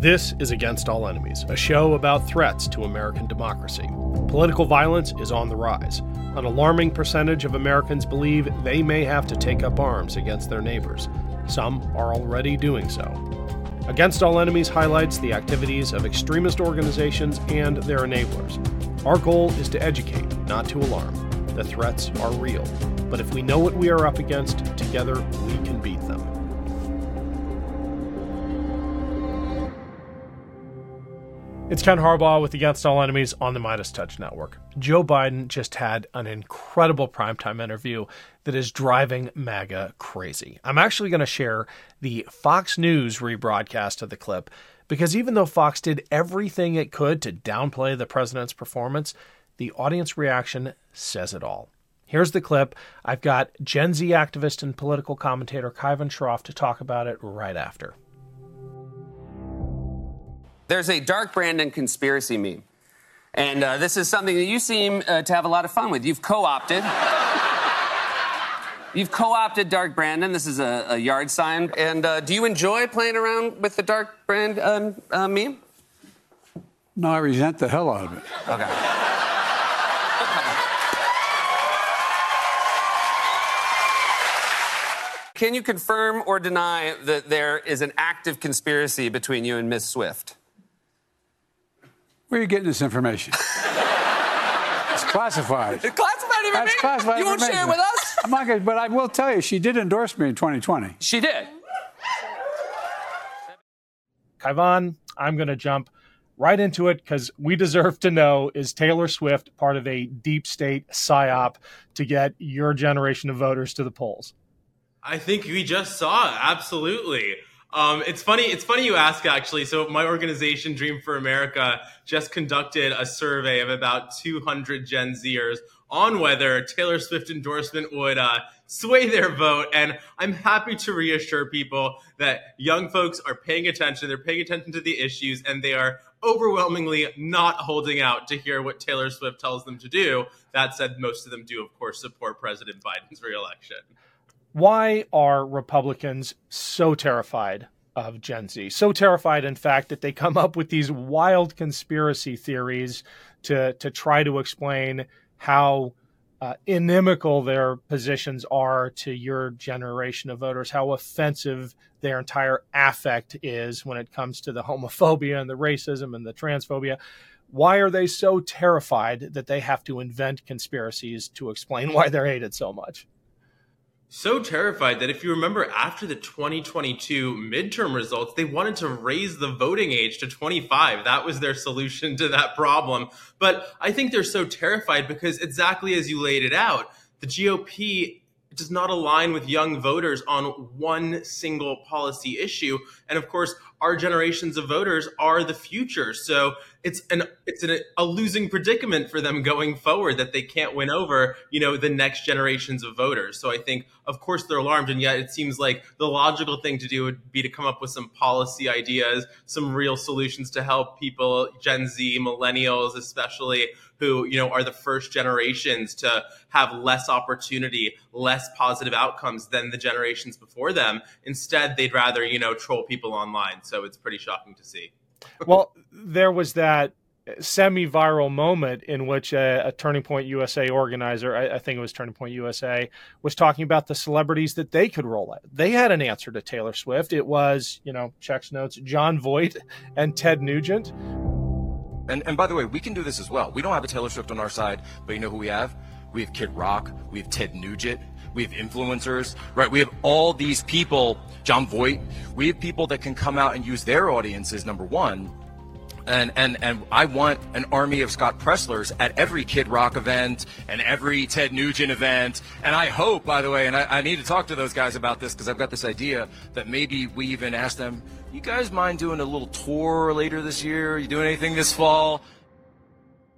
This is Against All Enemies, a show about threats to American democracy. Political violence is on the rise. An alarming percentage of Americans believe they may have to take up arms against their neighbors. Some are already doing so. Against All Enemies highlights the activities of extremist organizations and their enablers. Our goal is to educate, not to alarm. The threats are real, but if we know what we are up against, together we can beat It's Ken Harbaugh with Against All Enemies on the MeidasTouch Network. Joe Biden just had an incredible primetime interview that is driving MAGA crazy. I'm actually going to share the Fox News rebroadcast of the clip because even though Fox did everything it could to downplay the president's performance, the audience reaction says it all. Here's the clip. I've got Gen Z activist and political commentator Kaivan Shroff to talk about it right after. There's a Dark Brandon conspiracy meme. And uh, this is something that you seem uh, to have a lot of fun with. You've co opted. You've co opted Dark Brandon. This is a, a yard sign. And uh, do you enjoy playing around with the Dark Brand um, uh, meme? No, I resent the hell out of it. Okay. Can you confirm or deny that there is an active conspiracy between you and Miss Swift? Where are you getting this information? it's classified. It's classified information. That's classified You won't share it with us? I'm not gonna, but I will tell you, she did endorse me in 2020. She did. Kaivan, I'm going to jump right into it because we deserve to know is Taylor Swift part of a deep state psyop to get your generation of voters to the polls? I think we just saw it. Absolutely. Um, it's funny. It's funny you ask. Actually, so my organization, Dream for America, just conducted a survey of about 200 Gen Zers on whether Taylor Swift endorsement would uh, sway their vote. And I'm happy to reassure people that young folks are paying attention. They're paying attention to the issues, and they are overwhelmingly not holding out to hear what Taylor Swift tells them to do. That said, most of them do, of course, support President Biden's reelection why are Republicans so terrified of Gen Z? So terrified, in fact, that they come up with these wild conspiracy theories to to try to explain how uh, inimical their positions are to your generation of voters, how offensive their entire affect is when it comes to the homophobia and the racism and the transphobia. Why are they so terrified that they have to invent conspiracies to explain why they're hated so much? So terrified that if you remember after the 2022 midterm results, they wanted to raise the voting age to 25. That was their solution to that problem. But I think they're so terrified because exactly as you laid it out, the GOP does not align with young voters on one single policy issue. And of course, our generations of voters are the future. So it's an it's an, a losing predicament for them going forward that they can't win over you know the next generations of voters. So I think of course they're alarmed, and yet it seems like the logical thing to do would be to come up with some policy ideas, some real solutions to help people, Gen Z, millennials especially, who you know are the first generations to have less opportunity, less positive outcomes than the generations before them. Instead, they'd rather you know troll people online. So it's pretty shocking to see. well, there was that semi-viral moment in which a, a, Turning Point USA organizer, I, I, think it was Turning Point USA, was talking about the celebrities that they could roll out. They had an answer to Taylor Swift. It was, you know, checks notes, Jon Voight and Ted Nugent. And and by the way, we can do this as well. We don't have a Taylor Swift on our side, but you know who we have? We have Kid Rock, we have Ted Nugent, we have influencers, right? We have all these people, Jon Voight. We have people that can come out and use their audiences, number one. And, and, and I want an army of Scott Presslers at every Kid Rock event and every Ted Nugent event. And I hope, by the way, and I, I need to talk to those guys about this because I've got this idea that maybe we even ask them, you guys mind doing a little tour later this year? You doing anything this fall?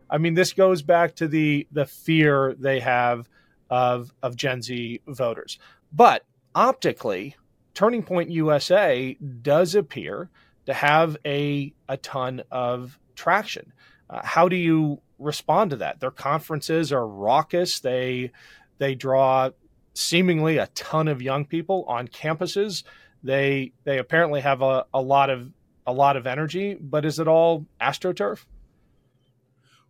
I mean, this goes back to the the fear they have of of Gen Z voters. But optically, Turning Point USA does appear to have a a ton of traction. Uh, how do you respond to that? Their conferences are raucous. They they draw seemingly a ton of young people on campuses. They they apparently have a, a lot of a lot of energy, but is it all astroturf?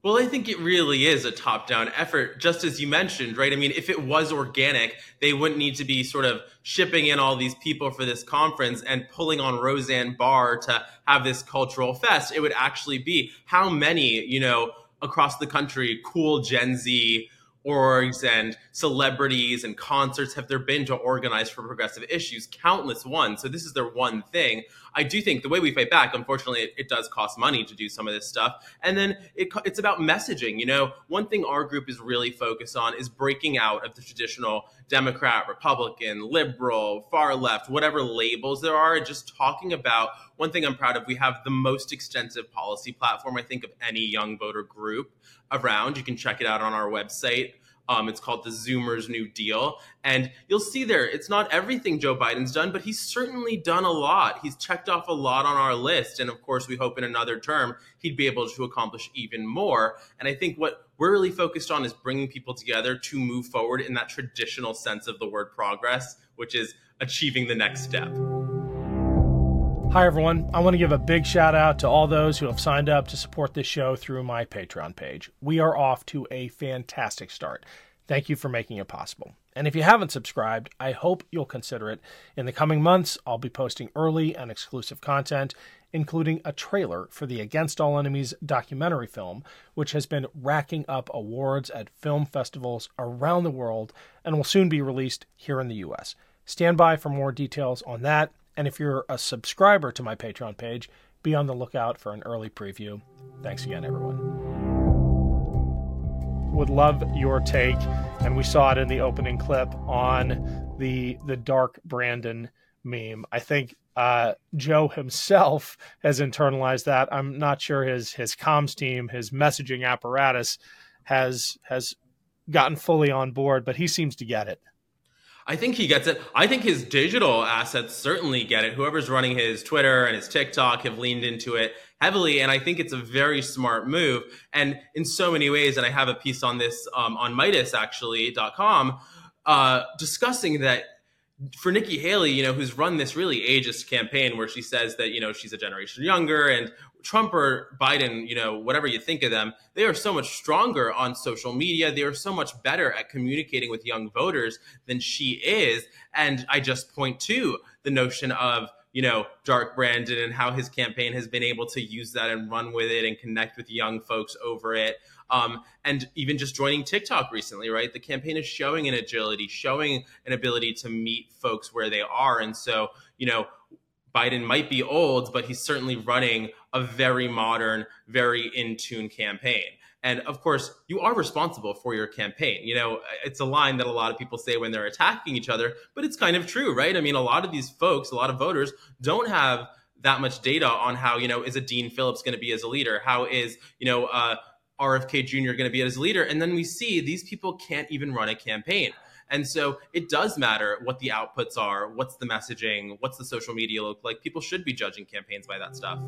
Well, I think it really is a top down effort, just as you mentioned, right? I mean, if it was organic, they wouldn't need to be sort of shipping in all these people for this conference and pulling on Roseanne Barr to have this cultural fest. It would actually be how many, you know, across the country, cool Gen Z orgs and celebrities and concerts have there been to organize for progressive issues? Countless ones. So this is their one thing. I do think the way we fight back, unfortunately, it, it does cost money to do some of this stuff. And then it, it's about messaging. You know, one thing our group is really focused on is breaking out of the traditional Democrat, Republican, liberal, far left, whatever labels there are, just talking about one thing I'm proud of. We have the most extensive policy platform, I think, of any young voter group around. You can check it out on our website. Um, it's called the Zoomers New Deal. And you'll see there, it's not everything Joe Biden's done, but he's certainly done a lot. He's checked off a lot on our list. And of course, we hope in another term he'd be able to accomplish even more. And I think what we're really focused on is bringing people together to move forward in that traditional sense of the word progress, which is achieving the next step. Hi, everyone. I want to give a big shout out to all those who have signed up to support this show through my Patreon page. We are off to a fantastic start. Thank you for making it possible. And if you haven't subscribed, I hope you'll consider it. In the coming months, I'll be posting early and exclusive content, including a trailer for the Against All Enemies documentary film, which has been racking up awards at film festivals around the world and will soon be released here in the US. Stand by for more details on that and if you're a subscriber to my Patreon page, be on the lookout for an early preview. Thanks again, everyone. Would love your take, and we saw it in the opening clip on the the Dark Brandon meme. I think uh, Joe himself has internalized that. I'm not sure his his comms team, his messaging apparatus, has has gotten fully on board, but he seems to get it. I think he gets it. I think his digital assets certainly get it. Whoever's running his Twitter and his TikTok have leaned into it heavily, and I think it's a very smart move. And in so many ways, and I have a piece on this um, on Midas actually.com uh, discussing that for Nikki Haley, you know, who's run this really ageist campaign where she says that, you know, she's a generation younger and Trump or Biden, you know, whatever you think of them, they are so much stronger on social media. They are so much better at communicating with young voters than she is. And I just point to the notion of, you know, Dark Brandon and how his campaign has been able to use that and run with it and connect with young folks over it. Um, and even just joining TikTok recently, right? The campaign is showing an agility, showing an ability to meet folks where they are. And so, you know, Biden might be old, but he's certainly running a very modern, very in tune campaign. And of course, you are responsible for your campaign. You know, it's a line that a lot of people say when they're attacking each other, but it's kind of true, right? I mean, a lot of these folks, a lot of voters don't have that much data on how, you know, is a Dean Phillips going to be as a leader? How is, you know, uh, RFK Jr. going to be as a leader? And then we see these people can't even run a campaign. And so it does matter what the outputs are, what's the messaging, what's the social media look like. People should be judging campaigns by that stuff.